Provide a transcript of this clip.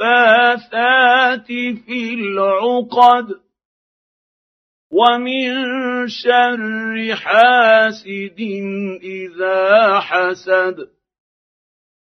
النفاثات في العقد ومن شر حاسد اذا حسد